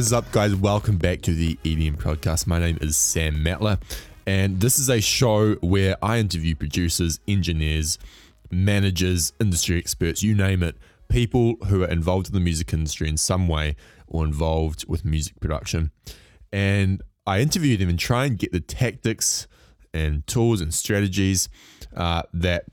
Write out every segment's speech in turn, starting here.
Is up, guys? Welcome back to the EDM podcast. My name is Sam Matla, and this is a show where I interview producers, engineers, managers, industry experts, you name it, people who are involved in the music industry in some way or involved with music production. And I interview them and try and get the tactics and tools and strategies uh, that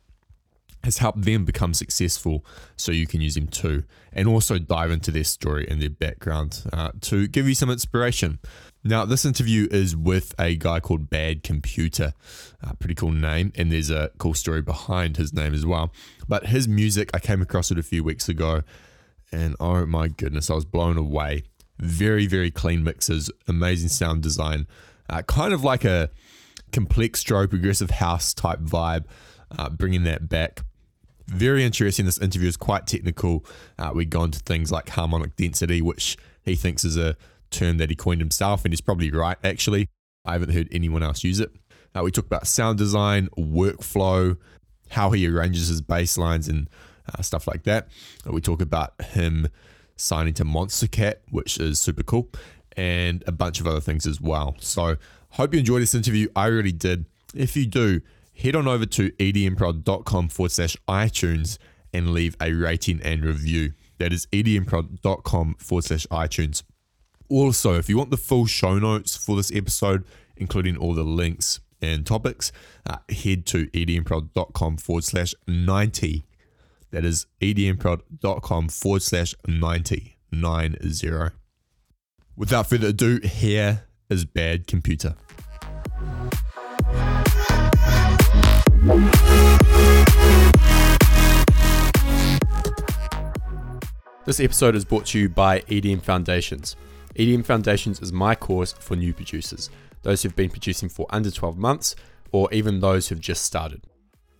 has helped them become successful so you can use them too. And also dive into their story and their background uh, to give you some inspiration. Now this interview is with a guy called bad computer pretty cool name and there's a cool story behind his name as well. But his music i came across it a few weeks ago and oh my goodness i was blown away. Very very clean mixes amazing sound design uh, kind of like a complex stroke progressive house type vibe uh, bringing that back. Very interesting. This interview is quite technical. Uh, we go into things like harmonic density, which he thinks is a term that he coined himself, and he's probably right, actually. I haven't heard anyone else use it. Uh, we talk about sound design, workflow, how he arranges his bass lines, and uh, stuff like that. Uh, we talk about him signing to Monstercat, which is super cool, and a bunch of other things as well. So, hope you enjoyed this interview. I really did. If you do, head on over to edmprod.com forward slash iTunes and leave a rating and review. That is edmprod.com forward slash iTunes. Also, if you want the full show notes for this episode, including all the links and topics, uh, head to edmprod.com forward slash 90. That is edmprod.com forward slash 90. 90. Without further ado, here is Bad Computer. This episode is brought to you by EDM Foundations. EDM Foundations is my course for new producers, those who've been producing for under 12 months, or even those who've just started.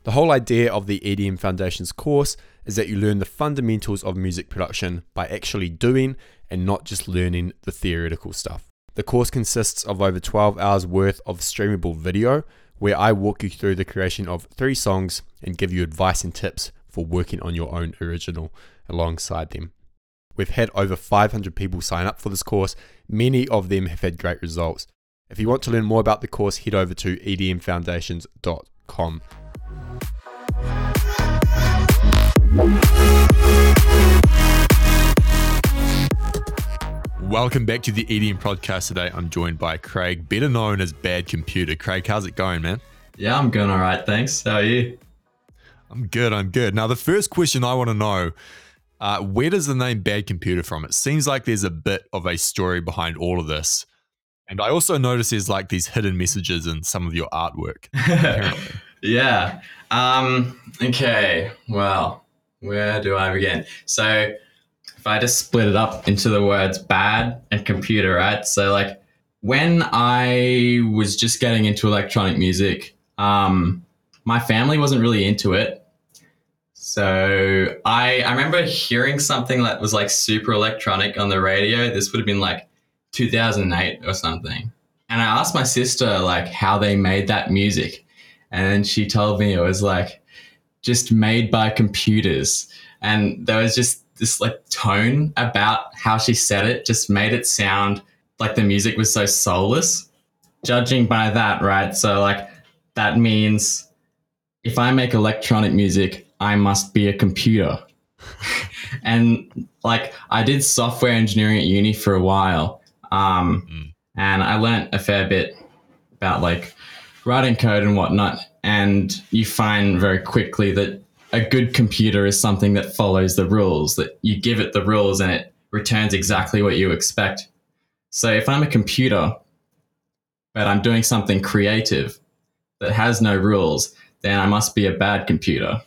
The whole idea of the EDM Foundations course is that you learn the fundamentals of music production by actually doing and not just learning the theoretical stuff. The course consists of over 12 hours worth of streamable video where I walk you through the creation of three songs and give you advice and tips for working on your own original alongside them. We've had over 500 people sign up for this course. Many of them have had great results. If you want to learn more about the course, head over to edmfoundations.com. Welcome back to the EDM podcast today. I'm joined by Craig, better known as Bad Computer. Craig, how's it going, man? Yeah, I'm going all right. Thanks. How are you? I'm good. I'm good. Now, the first question I want to know uh, where does the name Bad Computer from? It seems like there's a bit of a story behind all of this. And I also notice there's like these hidden messages in some of your artwork. yeah. Um, okay. Well, where do I begin? So, if I just split it up into the words bad and computer, right? So like when I was just getting into electronic music, um, my family wasn't really into it. So I I remember hearing something that was like super electronic on the radio. This would have been like 2008 or something. And I asked my sister like how they made that music. And she told me it was like just made by computers. And there was just this like tone about how she said it just made it sound like the music was so soulless. Judging by that, right? So like that means if I make electronic music, I must be a computer. and like I did software engineering at uni for a while. Um, mm. and I learned a fair bit about like writing code and whatnot. And you find very quickly that a good computer is something that follows the rules, that you give it the rules and it returns exactly what you expect. So if I'm a computer, but I'm doing something creative that has no rules, then I must be a bad computer.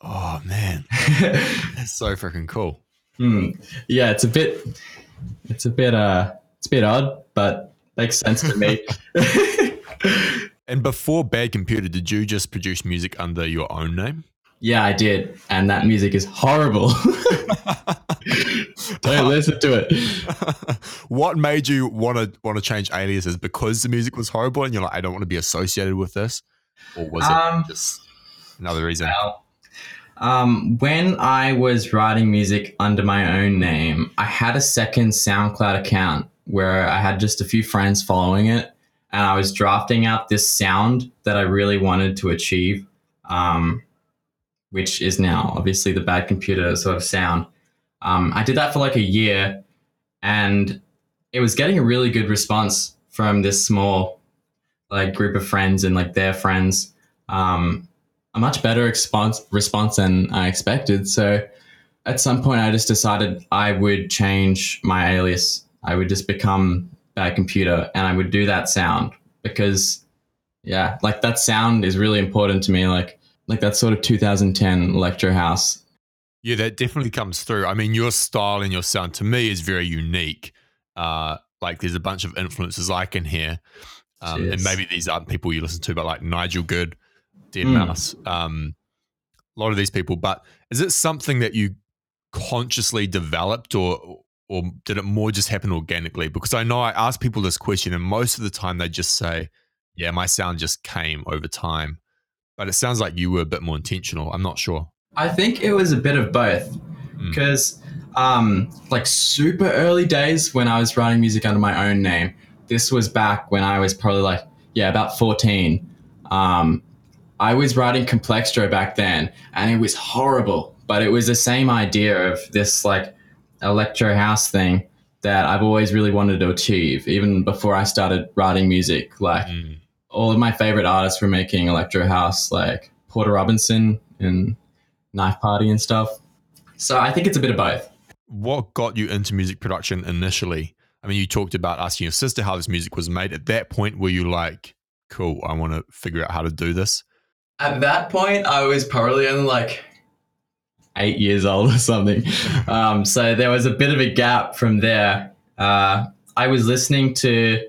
Oh man, that's so freaking cool. Mm. Yeah, it's a bit, it's a bit, uh, it's a bit odd, but makes sense to me. and before Bad Computer, did you just produce music under your own name? Yeah, I did, and that music is horrible. Don't listen to it. what made you want to want to change aliases? Because the music was horrible, and you're like, I don't want to be associated with this, or was um, it just another reason? Well, Um, when I was writing music under my own name, I had a second SoundCloud account where I had just a few friends following it, and I was drafting out this sound that I really wanted to achieve, um, which is now obviously the bad computer sort of sound. Um, I did that for like a year, and it was getting a really good response from this small like group of friends and like their friends. Um, a much better response response than I expected. So at some point, I just decided I would change my alias. I would just become Bad Computer, and I would do that sound because, yeah, like that sound is really important to me. Like like that sort of 2010 electro house. Yeah, that definitely comes through. I mean, your style and your sound to me is very unique. Uh, like there's a bunch of influences I can hear. Um, and maybe these aren't people you listen to, but like Nigel Good, Dead mm. Mouse, um, a lot of these people. But is it something that you consciously developed, or or did it more just happen organically? Because I know I ask people this question, and most of the time they just say, "Yeah, my sound just came over time." But it sounds like you were a bit more intentional. I'm not sure. I think it was a bit of both, because mm. um, like super early days when I was writing music under my own name this was back when I was probably like, yeah, about 14. Um, I was writing Complextro back then, and it was horrible, but it was the same idea of this like electro house thing that I've always really wanted to achieve, even before I started writing music. Like mm. All of my favorite artists were making electro house, like Porter Robinson and Knife Party and stuff. So I think it's a bit of both. What got you into music production initially? I mean, you talked about asking your sister how this music was made. At that point, were you like, cool, I want to figure out how to do this? At that point, I was probably only like eight years old or something. Um, so there was a bit of a gap from there. Uh, I was listening to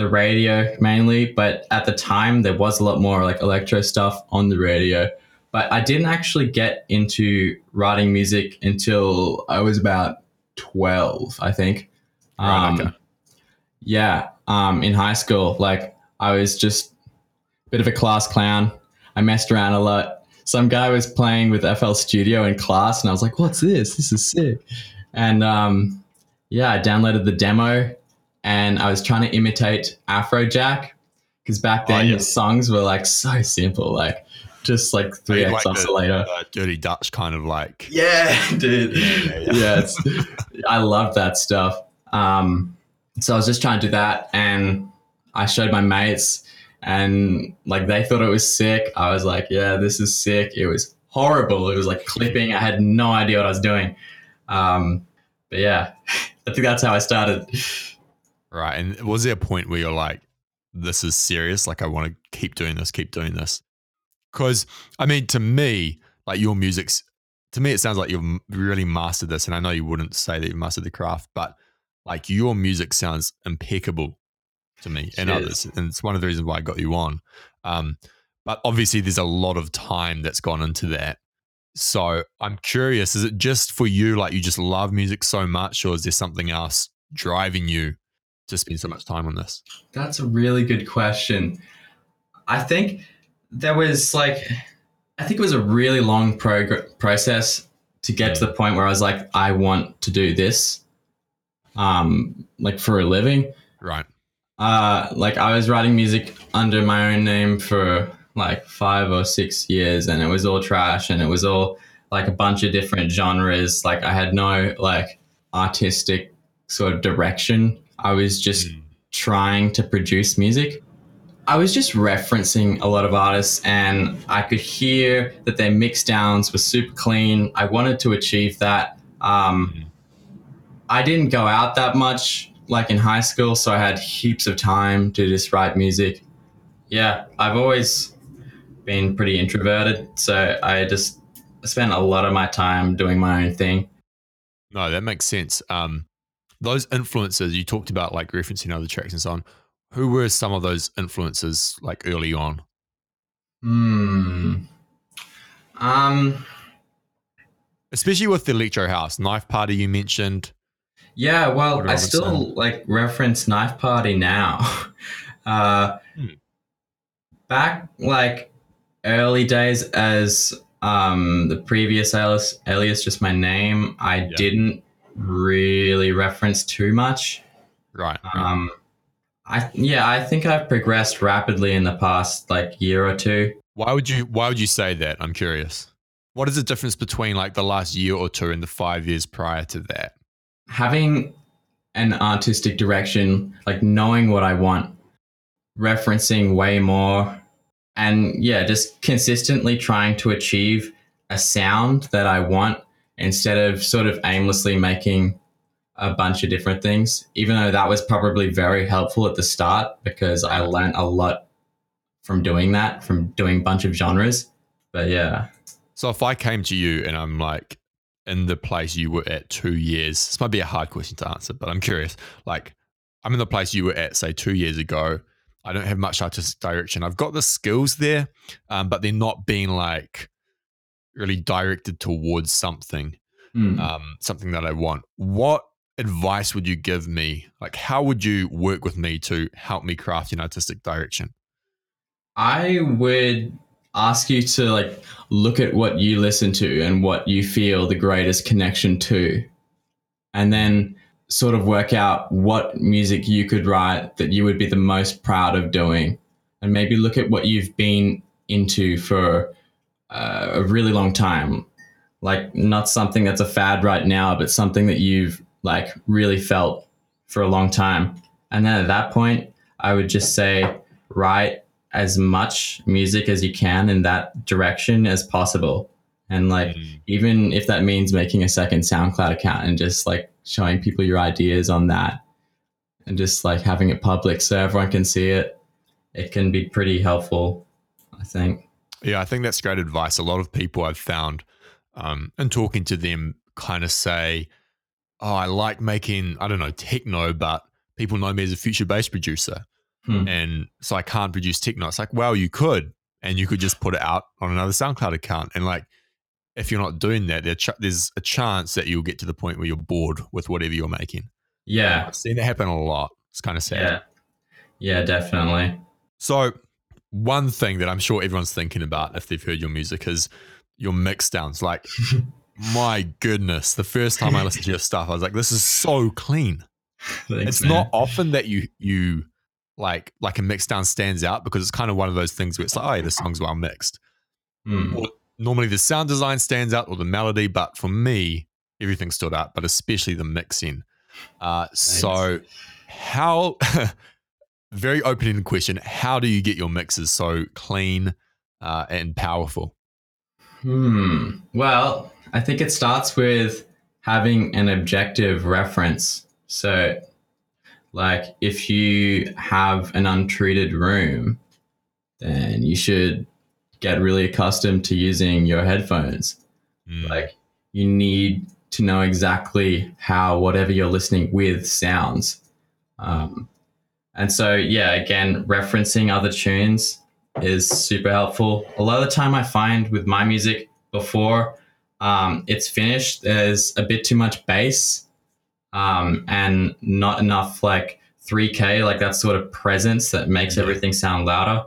the radio mainly, but at the time, there was a lot more like electro stuff on the radio. But I didn't actually get into writing music until I was about 12, I think. Um, okay. Yeah, um, in high school, like I was just a bit of a class clown. I messed around a lot. Some guy was playing with FL Studio in class, and I was like, "What's this? This is sick!" And um, yeah, I downloaded the demo, and I was trying to imitate Afrojack because back then oh, yeah. his songs were like so simple, like just like three X like oscillator, the, uh, Dirty Dutch kind of like. Yeah, dude. Yeah, yeah, yeah. yeah I love that stuff. Um, so I was just trying to do that, and I showed my mates, and like they thought it was sick. I was like, "Yeah, this is sick." It was horrible. It was like clipping. I had no idea what I was doing. Um, but yeah, I think that's how I started. Right. And was there a point where you're like, "This is serious. Like, I want to keep doing this. Keep doing this." Because I mean, to me, like your music's to me, it sounds like you've really mastered this. And I know you wouldn't say that you've mastered the craft, but like your music sounds impeccable to me and others, and it's one of the reasons why I got you on. Um, but obviously, there's a lot of time that's gone into that. So I'm curious: is it just for you, like you just love music so much, or is there something else driving you to spend so much time on this? That's a really good question. I think there was like, I think it was a really long prog- process to get to the point where I was like, I want to do this um, like for a living. Right. Uh, like I was writing music under my own name for like five or six years, and it was all trash, and it was all like a bunch of different genres. Like I had no like artistic sort of direction. I was just mm. trying to produce music. I was just referencing a lot of artists and I could hear that their mix downs were super clean. I wanted to achieve that. Um, mm. I didn't go out that much like in high school, so I had heaps of time to just write music. Yeah, I've always been pretty introverted, so I just spent a lot of my time doing my own thing. No, that makes sense. Um, those influences you talked about, like referencing other tracks and so on. Who were some of those influences, like early on? Hmm. Um. Especially with the electro house knife party you mentioned. Yeah, well, I still like reference Knife Party now. uh, hmm. Back like early days as um, the previous alias, alias, just my name, I Yeah. didn't really reference too much. Right. Um, I yeah, I think I've progressed rapidly in the past like year or two. Why would you why would you say that? I'm curious. What is the difference between like the last year or two and the five years prior to that? Having an artistic direction, like knowing what I want, referencing way more, and yeah, just consistently trying to achieve a sound that I want instead of sort of aimlessly making a bunch of different things. Even though that was probably very helpful at the start because I learned a lot from doing that, from doing a bunch of genres. But yeah. So if I came to you and I'm like in the place you were at two years, this might be a hard question to answer, but I'm curious. Like I'm in the place you were at, say, two years ago. I don't have much artistic direction. I've got the skills there, um, but they're not being like really directed towards something, Hmm. um, something that I want. What advice would you give me? Like, how would you work with me to help me craft an artistic direction? I would ask you to like look at what you listen to and what you feel the greatest connection to and then sort of work out what music you could write that you would be the most proud of doing and maybe look at what you've been into for uh, a really long time like not something that's a fad right now but something that you've like really felt for a long time and then at that point i would just say write as much music as you can in that direction as possible. And like, Mm. even if that means making a second SoundCloud account and just like showing people your ideas on that and just like having it public so everyone can see it, it can be pretty helpful, I think. Yeah, I think that's great advice. A lot of people I've found um, and talking to them kind of say, Oh, I like making, I don't know, techno, but people know me as a future bass producer. Hmm. And so I can't produce techno. It's like, well, you could, and you could just put it out on another SoundCloud account. And like, if you're not doing that, there ch- there's a chance that you'll get to the point where you're bored with whatever you're making. Yeah. I've seen that happen a lot. It's kind of sad. Yeah. Yeah, definitely. So, one thing that I'm sure everyone's thinking about if they've heard your music is your mix downs. Like, my goodness, the first time I listened to your stuff, I was like, this is so clean. Thanks, it's man. not often that you you like like a mix down stands out because it's kind of one of those things where it's like, oh, yeah, the song's well mixed. Hmm. Or normally the sound design stands out or the melody, but for me, everything stood out, but especially the mixing. Uh, so, how? very open-ended question. How do you get your mixes so clean uh, and powerful? Hmm. Well, I think it starts with having an objective reference. So, like, if you have an untreated room, then you should get really accustomed to using your headphones. Mm, Like, you need to know exactly how whatever you're listening with sounds. Um, and so, yeah, again, referencing other tunes is super helpful. A lot of the time, I find with my music before um, it's finished, there's a bit too much bass um, and not enough like 3K, like that sort of presence that makes Yeah. everything sound louder.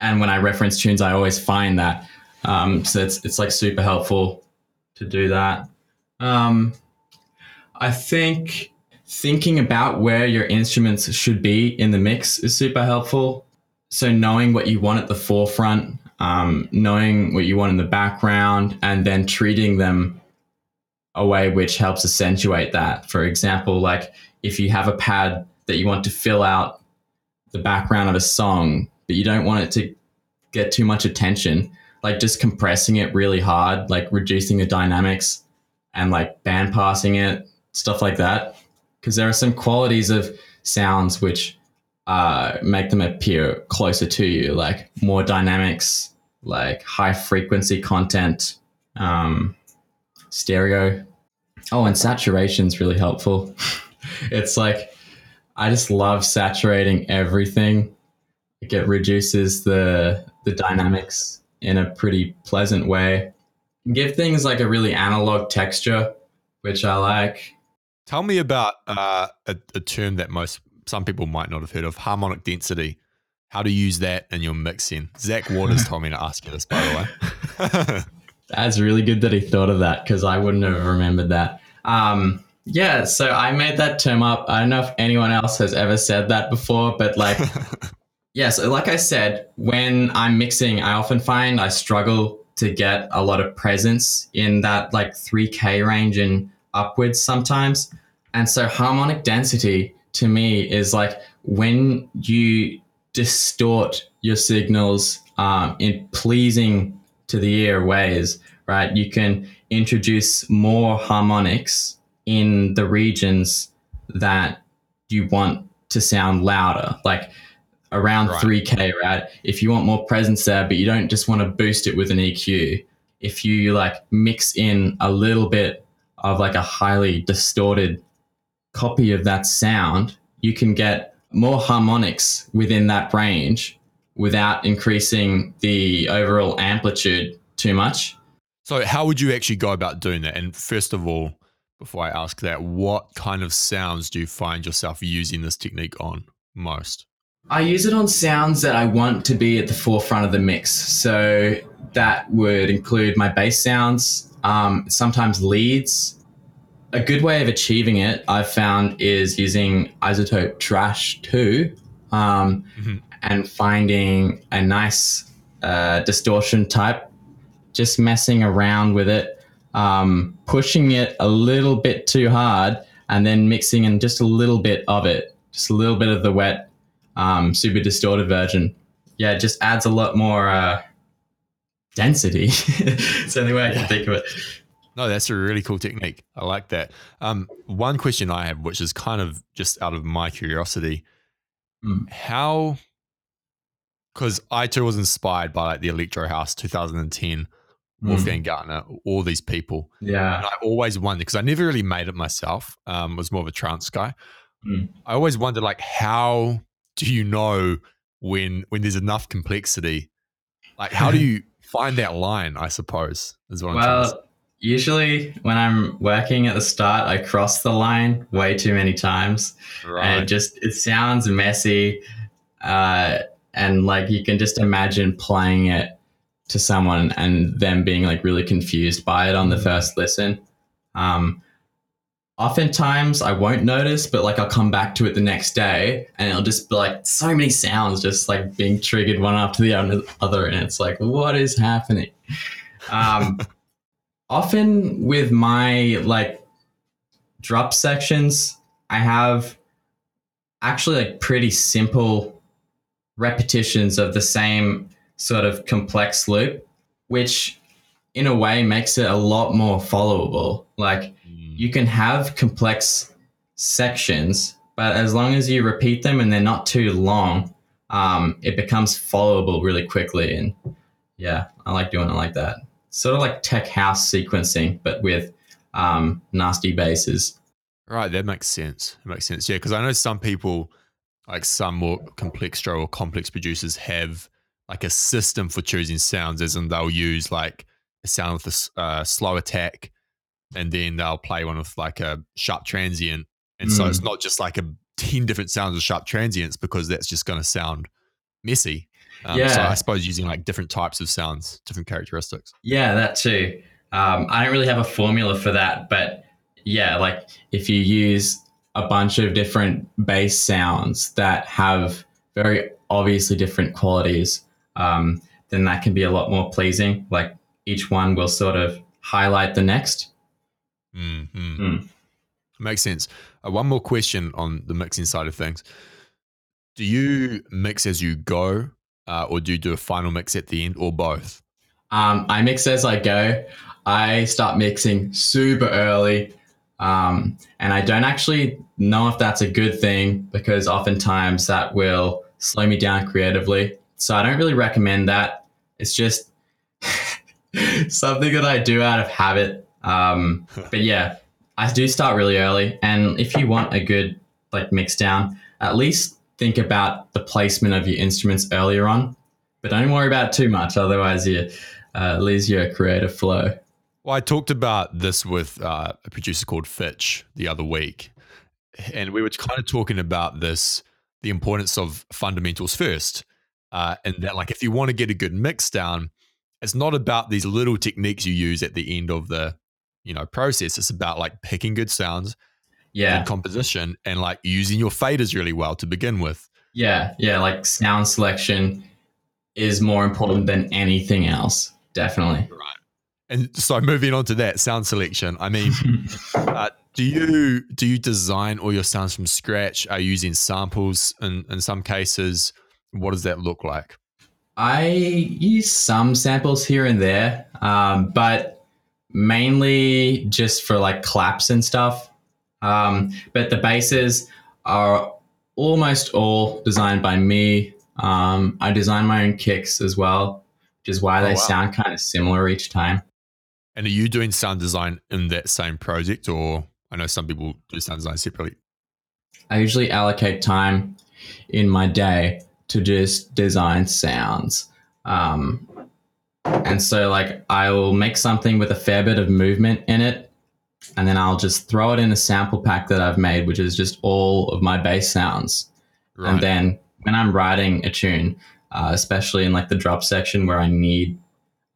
And when I reference tunes, I always find that. Um, so it's it's like super helpful to do that. Um, I think thinking about where your instruments should be in the mix is super helpful. So knowing what you want at the forefront, um, knowing what you want in the background, and then treating them a way which helps accentuate that. For example, like if you have a pad that you want to fill out the background of a song, but you don't want it to get too much attention, like just compressing it really hard, like reducing the dynamics and like band passing it, stuff like that. Because there are some qualities of sounds which uh, make them appear closer to you, like more dynamics, like high frequency content, um, stereo. Oh, and saturation's really helpful. it's like I just love saturating everything. It reduces the the dynamics in a pretty pleasant way. Give things like a really analog texture, which I like. Tell me about uh, a, a term that most some people might not have heard of: harmonic density. How to use that in your mixing? Zach Waters told me to ask you this, by the way. That's really good that he thought of that because I wouldn't have remembered that. Um, yeah, so I made that term up. I don't know if anyone else has ever said that before, but like, yeah, so like I said, when I'm mixing, I often find I struggle to get a lot of presence in that like 3K range and upwards sometimes. And so harmonic density to me is like when you distort your signals um, in pleasing to the ear ways, right? You can introduce more harmonics in the regions that you want to sound louder, like around right. 3K, right? If you want more presence there, but you don't just want to boost it with an EQ, if you like mix in a little bit of like a highly distorted copy of that sound, you can get more harmonics within that range without increasing the overall amplitude too much. So, how would you actually go about doing that? And first of all, before I ask that, what kind of sounds do you find yourself using this technique on most? I use it on sounds that I want to be at the forefront of the mix. So, that would include my bass sounds, um, sometimes leads. A good way of achieving it, I've found, is using iZotope Trash 2 um, mm-hmm. and finding a nice uh, distortion type just messing around with it, um, pushing it a little bit too hard, and then mixing in just a little bit of it, just a little bit of the wet, um, super distorted version. Yeah, it just adds a lot more uh, density. it's the only way I can think of it. No, that's a really cool technique. I like that. Um, one question I have, which is kind of just out of my curiosity, mm. how? Because I too was inspired by like the Electro House 2010 Wolfgang mm. Gartner, all these people. Yeah. And I always wondered because I never really made it myself. Um, was more of a trance guy. Mm. I always wondered like how do you know when when there's enough complexity? Like how do you find that line, I suppose, is what well, I'm trying Usually when I'm working at the start, I cross the line way too many times. Right. And just it sounds messy. Uh, and like you can just imagine playing it to someone and them being like really confused by it on the mm. first listen. Um, oftentimes I won't notice, but like I'll come back to it the next day and it'll just be like so many sounds just like being triggered one after the other. And it's like, what is happening? Um, often with my like drop sections, I have actually like pretty simple repetitions of the same sort of complex loop, which in a way makes it a lot more followable. Like. You can have complex sections, but as long as you repeat them and they're not too long, um, it becomes followable really quickly. And yeah, I like doing it like that. Sort of like tech house sequencing, but with um, nasty bases. Right, that makes sense. It makes sense. Yeah, because I know some people, like some more complex or complex producers, have like a system for choosing sounds, as in they'll use like a sound with a uh, slow attack, and then they'll play one with like a sharp transient, and mm. so it's mm. not just like a ten different sounds of sharp transients because that's just going to sound messy. Um, yeah. So I suppose using like different types of sounds, different characteristics. Yeah, that too. Um, I don't really have a formula for that, but yeah, like if you use a bunch of different bass sounds that have very obviously different qualities, um, then that can be a lot more pleasing. Like each one will sort of highlight the next. Mm-hmm. Mm. Makes sense. Uh, one more question on the mixing side of things. Do you mix as you go, uh, or do you do a final mix at the end, or both? Um, I mix as I go. I start mixing super early, um, and I don't actually know if that's a good thing because oftentimes that will slow me down creatively. So I don't really recommend that. It's just something that I do out of habit. Um, but yeah, I do start really early. And if you want a good like mix down, at least think about the placement of your instruments earlier on. But don't worry about too much, otherwise you uh, lose your creative flow. Well, I talked about this with uh, a producer called Fytch the other week, and we were kind of talking about this the importance of fundamentals first. Uh, and that, like, if you want to get a good mix down, it's not about these little techniques you use at the end of the you know process. It's about like picking good sounds, Yeah. good composition, and like using your faders really well to begin with. Yeah. Yeah. Like sound selection is more important than anything else. Definitely. Right. And so moving on to that sound selection, I mean, uh, do you do you design all your sounds from scratch? Are you using samples in, in some cases? What does that look like? I use some samples here and there, um, but mainly just for like claps and stuff. Um, but the bases are almost all designed by me. Um, I design my own kicks as well, which is why Oh, they wow. sound kind of similar each time. And are you doing sound design in that same project, or I know some people do sound design separately? I usually allocate time in my day to just design sounds. Um, and so, like, I will make something with a fair bit of movement in it, and then I'll just throw it in a sample pack that I've made, which is just all of my bass sounds. Right. And then when I'm writing a tune, uh, especially in like the drop section where I need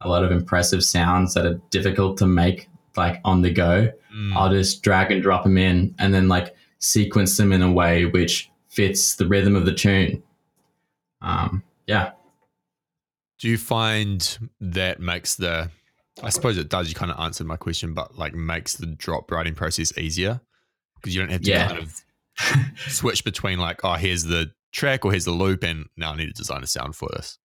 a lot of impressive sounds that are difficult to make like on the go, Mm. I'll just drag and drop them in and then like sequence them in a way which fits the rhythm of the tune. Um, yeah. Do you find that makes the, I suppose it does, you kind of answered my question, but like makes the drop writing process easier? Because you don't have to Yeah. kind of switch between like, oh, here's the track or here's the loop, and now I need to design a sound for this.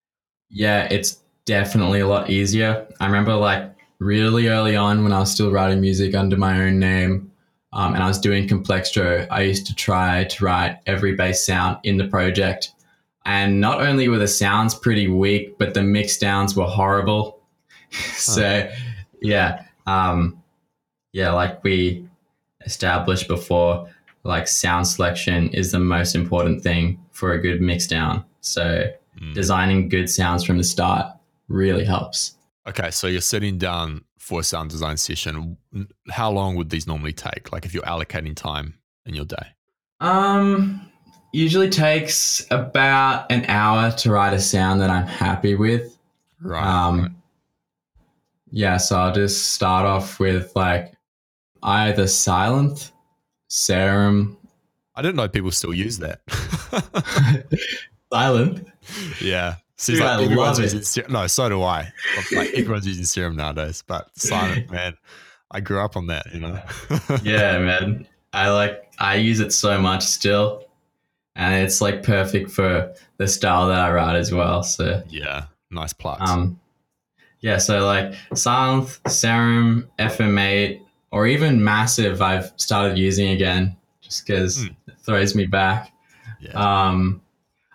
Yeah, it's definitely a lot easier. I remember like really early on when I was still writing music under my own name um, and I was doing Complextro, I used to try to write every bass sound in the project. And not only were the sounds pretty weak, but the mix downs were horrible. so, yeah. Um, yeah, like we established before, like sound selection is the most important thing for a good mix down. So, Mm. designing good sounds from the start really helps. Okay, so you're sitting down for a sound design session. How long would these normally take? Like if you're allocating time in your day? Um, usually takes about an hour to write a sound that I'm happy with. Right. Um, yeah, so I'll just start off with like either Sylenth, serum, I didn't know people still use that. Sylenth. yeah. Seems Dude, like I everyone's love it. using serum. No, so do I. Like everyone's using serum nowadays, but Sylenth, man. I grew up on that, you know? Yeah, man. I like I use it so much still, and it's like perfect for the style that I write as well. So yeah. Nice plugs. Um, yeah, so like Sylenth, Serum, FM8, or even Massive, I've started using again just because Hmm. it throws me back. yeah. Um,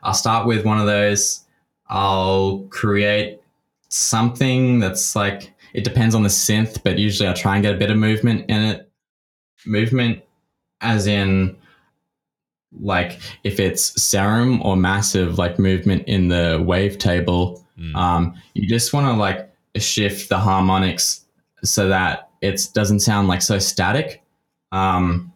I'll start with one of those. I'll create something that's like, it depends on the synth, but usually I'll try and get a bit of movement in it. Movement as in, like, if it's serum or massive, like movement in the wavetable, Mm. um, you just want to like shift the harmonics so that it doesn't sound like so static. Um,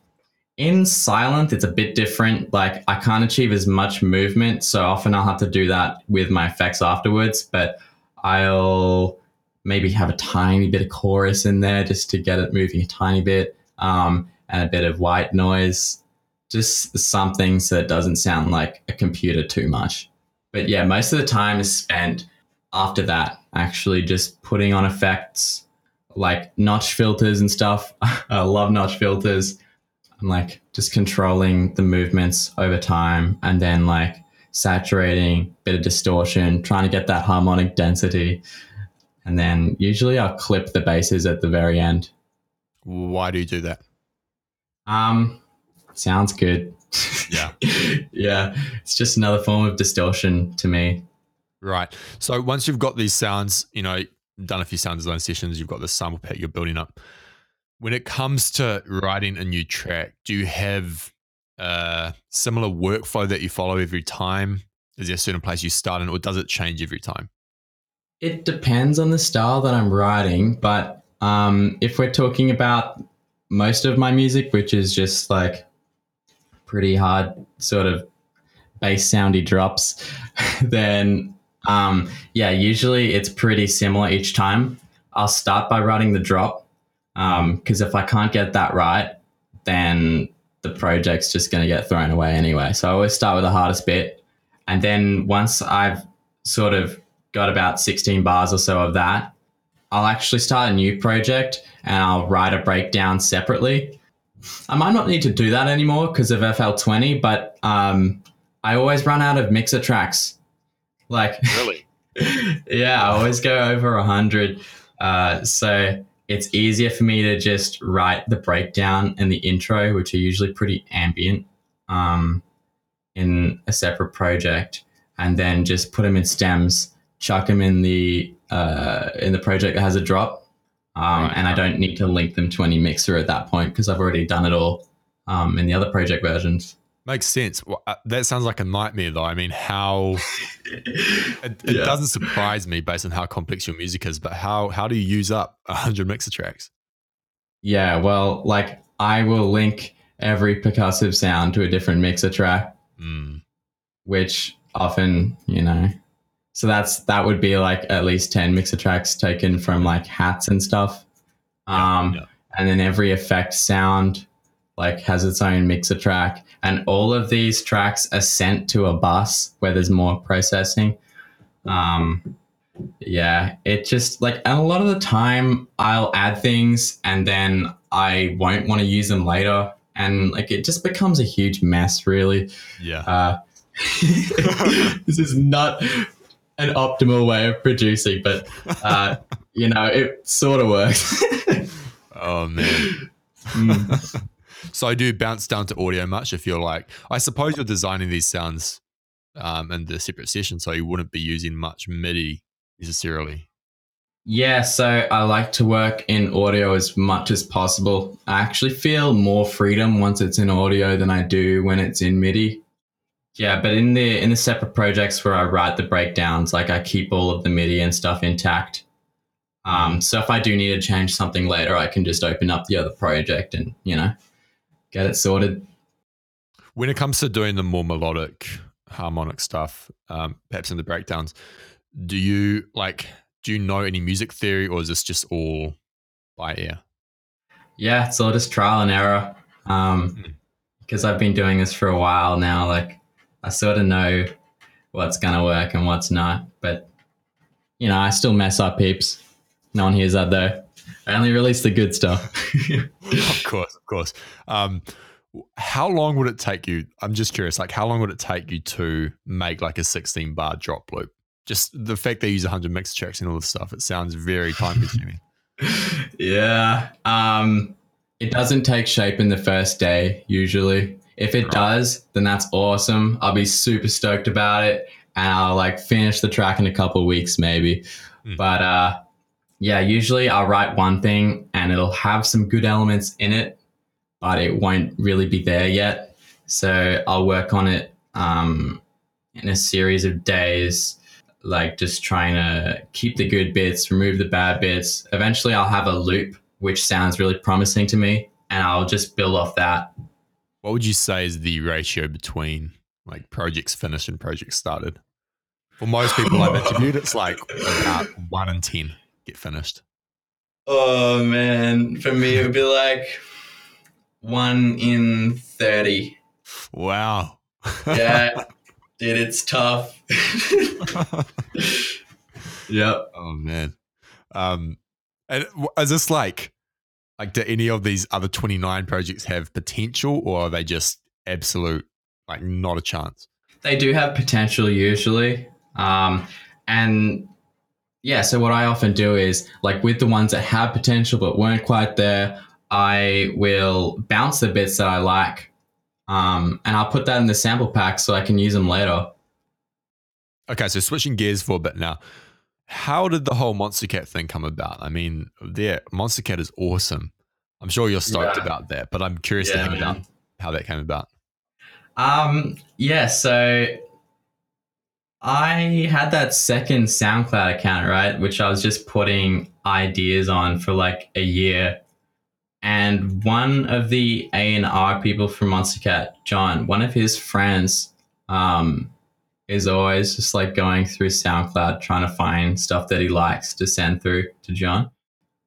in Sylenth, it's a bit different. Like I can't achieve as much movement, so often I'll have to do that with my effects afterwards. But I'll maybe have a tiny bit of chorus in there just to get it moving a tiny bit, um, and a bit of white noise, just something so it doesn't sound like a computer too much. But yeah, most of the time is spent after that, actually just putting on effects like notch filters and stuff. I love notch filters. I'm like just controlling the movements over time and then like saturating, bit of distortion, trying to get that harmonic density. And then usually I'll clip the basses at the very end. Why do you do that? Um, sounds good. Yeah. yeah. It's just another form of distortion to me. Right. So once you've got these sounds, you know, done a few sound design sessions, you've got the sample pack you're building up. When it comes to writing a new track, do you have a similar workflow that you follow every time? Is there a certain place you start in, or does it change every time? It depends on the style that I'm writing, but um, if we're talking about most of my music, which is just like pretty hard sort of bass soundy drops, then Um, yeah, usually it's pretty similar each time. I'll start by writing the drop because if I can't get that right, then the project's just going to get thrown away anyway. So I always start with the hardest bit. And then once I've sort of got about 16 bars or so of that, I'll actually start a new project and I'll write a breakdown separately. I might not need to do that anymore because of FL20, but um, I always run out of mixer tracks. Like, Really? yeah, I always go over 100. Uh, so it's easier for me to just write the breakdown and the intro, which are usually pretty ambient, um, in a separate project, and then just put them in stems, chuck them in the uh, in the project that has a drop, um, and I don't need to link them to any mixer at that point because I've already done it all um, in the other project versions. Makes sense. Well, uh, that sounds like a nightmare, though. I mean, how it, it Yeah. doesn't surprise me based on how complex your music is, but how how do you use up hundred mixer tracks? Yeah, well, like I will link every percussive sound to a different mixer track. Mm, which often you know so that's that would be like at least 10 mixer tracks taken from like hats and stuff. Um yeah. and then every effect sound like has its own mixer track. And all of these tracks are sent to a bus where there's more processing. Um yeah it just like and a lot of the time i'll add things and then i won't want to use them later. And like it just becomes a huge mess really. Yeah. uh, this is not an optimal way of producing, but uh, you know, it sort of works. oh man. Mm. So I do bounce down to audio much if you're like I suppose you're designing these sounds um in the separate session, so you wouldn't be using much MIDI necessarily. yeah, so I like to work in audio as much as possible. I actually feel more freedom once it's in audio than I do when it's in MIDI. Yeah, but in the in the separate projects where I write the breakdowns, like I keep all of the MIDI and stuff intact. Um, so if I do need to change something later, I can just open up the other project and you know get it sorted. When it comes to doing the more melodic harmonic stuff, um, perhaps in the breakdowns, do you like do you know any music theory or is this just all by ear? Yeah, it's all just trial and error. Um, Mm. because I've been doing this for a while now. Like I sort of know what's gonna work and what's not. But you know, I still mess up heaps. No one hears that though. I only release the good stuff. of course, of course. Um, how long would it take you? I'm just curious. Like, how long would it take you to make like a 16 bar drop loop? Just the fact they use 100 mix tracks and all this stuff. It sounds very time consuming. yeah. Um, it doesn't take shape in the first day usually. If it Right. does, then that's awesome. I'll be super stoked about it, and I'll like finish the track in a couple of weeks maybe. Mm. But uh, yeah, usually I'll write one thing and it'll have some good elements in it, but it won't really be there yet. So I'll work on it um, in a series of days like just trying to keep the good bits, remove the bad bits. Eventually, I'll have a loop which sounds really promising to me, and I'll just build off that. What would you say is the ratio between like projects finished and projects started? For most people I've interviewed, it's like about one in 10 get finished. Oh man, for me it would be like one in thirty. Wow. Yeah, dude, it's tough. yep. Oh man. Um and is this like like do any of these other 29 projects have potential or are they just absolute like not a chance? they do have potential usually um, and yeah so what i often do is like with the ones that have potential but weren't quite there i will bounce the bits that i like um, and i'll put that in the sample pack so i can use them later Okay, so switching gears for a bit now. How did the whole Monstercat thing come about? I mean, there Monstercat is awesome. I'm sure you're stoked Yeah. about that, but I'm curious to Yeah, hear about how that came about. Um, yeah, so I had that second SoundCloud account, right, which I was just putting ideas on for like a year. And one of the A and R people from Monstercat, John, one of his friends, um, is always just like going through SoundCloud trying to find stuff that he likes to send through to John.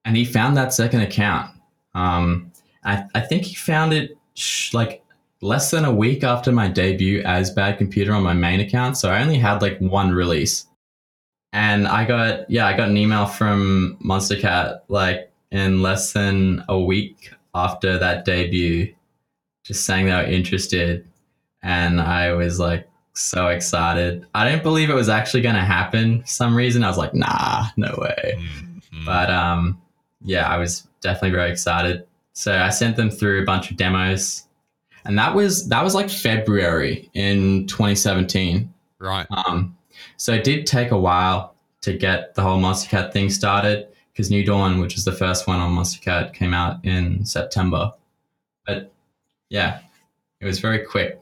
And he found that second account. Um, I, I think he found it sh- like less than a week after my debut as Bad Computer on my main account. So I only had like one release. And I got, yeah, I got an email from Monstercat like in less than a week after that debut, just saying they were interested. And I was like so excited. I didn't believe it was actually going to happen for some reason. I was like, nah, no way. Mm-hmm. But um, yeah, I was definitely very excited. So I sent them through a bunch of demos, and that was that was like February in 2017. right. Um, so it did take a while to get the whole Monstercat thing started because New Dawn, which was the first one on Monstercat, came out in September. But yeah, it was very quick.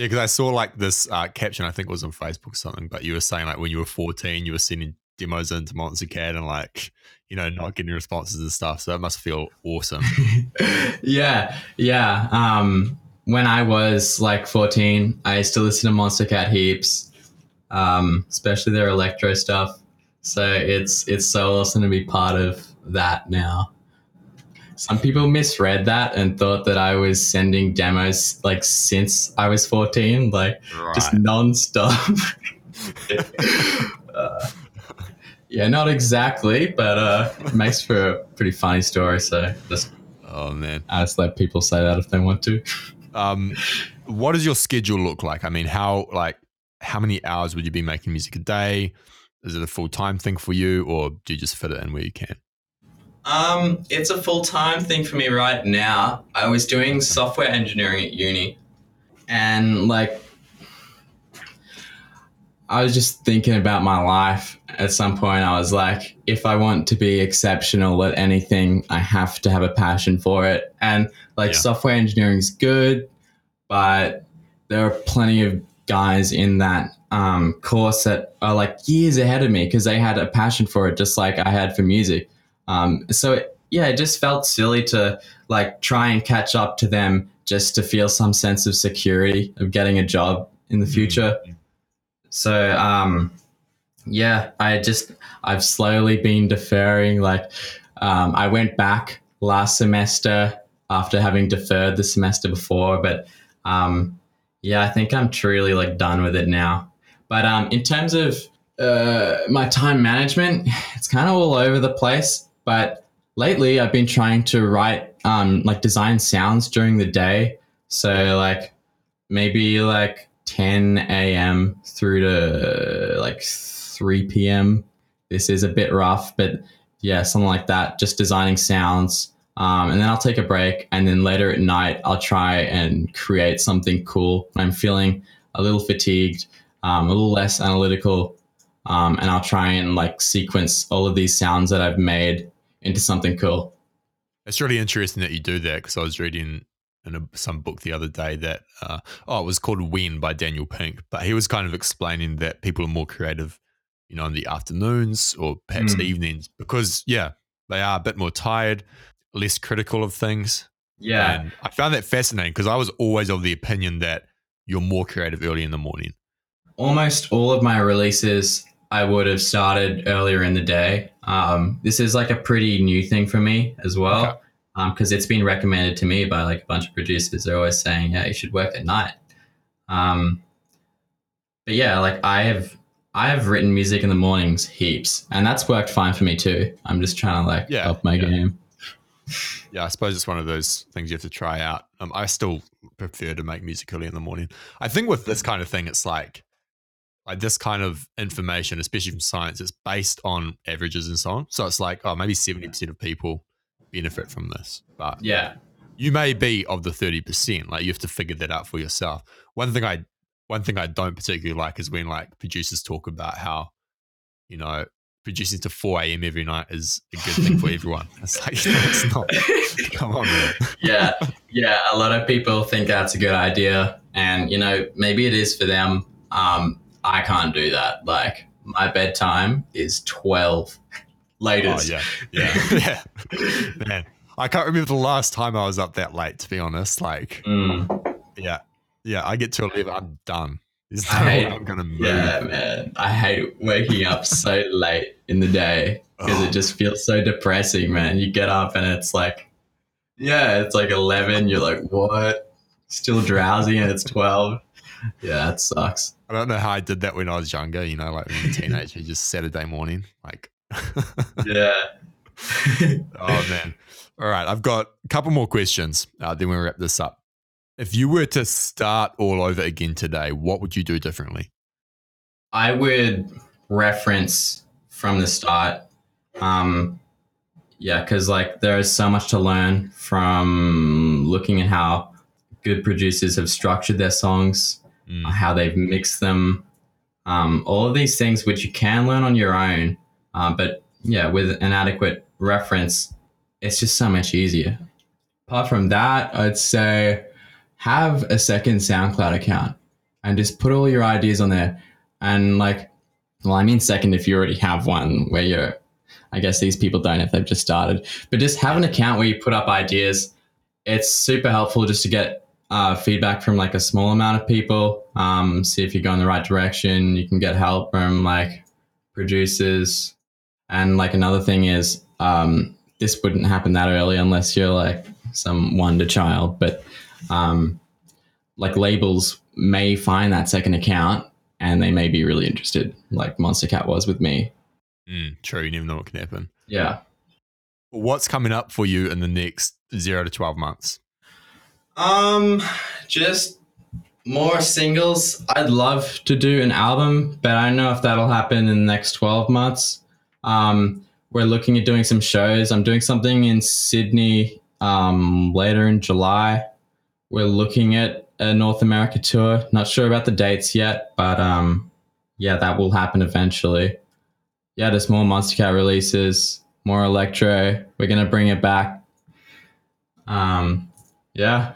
Yeah, because I saw like this uh, caption, I think it was on Facebook or something, but you were saying like when you were 14, you were sending demos into Monstercat and like, you know, not getting responses and stuff. So that must feel awesome. yeah, yeah. Um, when I was like 14, I used to listen to Monstercat heaps, um, especially their electro stuff. So it's it's so awesome to be part of that now. Some people misread that and thought that I was sending demos like since I was 14, like right. just non-stop. uh, yeah, not exactly, but uh, it makes for a pretty funny story. So just oh, man. I just let people say that if they want to. Um, what does your schedule look like? I mean, how like how many hours would you be making music a day? Is it a full time thing for you, or do you just fit it in where you can? Um, it's a full time thing for me right now. I was doing software engineering at uni, and like, I was just thinking about my life. At some point, I was like, if I want to be exceptional at anything, I have to have a passion for it. And like, Yeah. software engineering is good, but there are plenty of guys in that um, course that are like years ahead of me because they had a passion for it, just like I had for music. Um, so it, yeah, it just felt silly to like try and catch up to them just to feel some sense of security of getting a job in the future. So um, yeah, I just I've slowly been deferring. Like um, I went back last semester after having deferred the semester before, but um, yeah, I think I'm truly like done with it now. But um, in terms of uh, my time management, it's kind of all over the place. But lately, I've been trying to write um, like design sounds during the day. So like maybe like 10 a.m. through to like 3 p.m. This is a bit rough, but yeah, something like that. Just designing sounds. Um, and then I'll take a break. And then later at night, I'll try and create something cool. I'm feeling a little fatigued, um, a little less analytical. Um, and I'll try and like sequence all of these sounds that I've made into something cool. It's really interesting that you do that because I was reading in a, some book the other day that uh, oh it was called When by Daniel Pink, but he was kind of explaining that people are more creative, you know, in the afternoons or perhaps Mm. evenings because yeah they are a bit more tired, less critical of things. Yeah. And I found that fascinating because I was always of the opinion that you're more creative early in the morning. almost all of my releases I would have started earlier in the day. Um, this is like a pretty new thing for me as well, because it's been recommended to me by like a bunch of producers. They're always saying, "Yeah, you should work at night." Um, but yeah, like I have, I have written music in the mornings heaps, and that's worked fine for me too. I'm just trying to like Yeah, up my yeah. game. Yeah, I suppose it's one of those things you have to try out. Um, I still prefer to make music early in the morning. I think with this kind of thing, it's like like this kind of information, especially from science, it's based on averages and so on. So it's like, oh, maybe seventy percent of people benefit from this, but Yeah, you may be of the thirty percent. Like you have to figure that out for yourself. One thing I one thing I don't particularly like is when like producers talk about how you know producing to four a.m. every night is a good thing for everyone. It's like no, it's not. Come on, man. yeah, yeah. A lot of people think that's a good idea, and you know, maybe it is for them. Um, I can't do that. Like, my bedtime is twelve. Latest. Oh yeah, yeah, yeah. Man, I can't remember the last time I was up that late. To be honest, like, Mm, yeah, yeah. I get to eleven, I'm done. There's I no hate- I'm gonna move. Yeah, man. I hate waking up so late in the day because Oh. it just feels so depressing, man. You get up and it's like, yeah, it's like 11. You're like, what? Still drowsy and it's 12. Yeah, it sucks. I don't know how I did that when I was younger. You know, like when you're a teenager, just Saturday morning, like. Yeah. oh man! All right, I've got a couple more questions. Uh, then we'll wrap this up. If you were to start all over again today, what would you do differently? I would reference from the start. Um, yeah, because like there is so much to learn from looking at how good producers have structured their songs, Mm, how they've mixed them, um, all of these things which you can learn on your own. Uh, but yeah, with an adequate reference, it's just so much easier. Apart from that, I'd say have a second SoundCloud account and just put all your ideas on there. And like, well, I mean, second if you already have one where you're, I guess these people don't if they've just started, but just have an account where you put up ideas. It's super helpful just to get uh, feedback from like a small amount of people. Um, see if you go in the right direction. You can get help from like producers. And like another thing is, um, this wouldn't happen that early unless you're like some wonder child, but um, like labels may find that second account and they may be really interested, like Monstercat was with me. mm, true. You never know what can happen. Yeah. What's coming up for you in the next zero to twelve months? Um, just more singles. I'd love to do an album, but I don't know if that'll happen in the next 12 months. Um, we're looking at doing some shows. I'm doing something in Sydney um, later in July. We're looking at a North America tour. Not sure about the dates yet, but um, yeah, that will happen eventually. Yeah, there's more Monstercat releases, more electro. We're gonna bring it back. Um, yeah.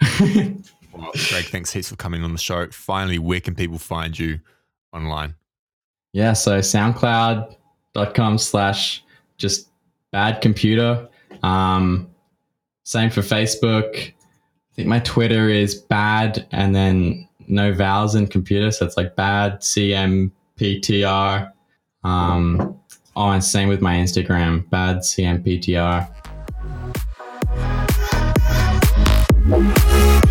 Well, Greg, thanks heaps for coming on the show. Finally, where can people find you online? Yeah, so soundcloud.com slash just bad computer. Um, same for Facebook. I think my Twitter is bad and then no vowels in computer. So it's like bad CMPTR. Um, oh, and same with my Instagram, bad CMPTR. Thank you.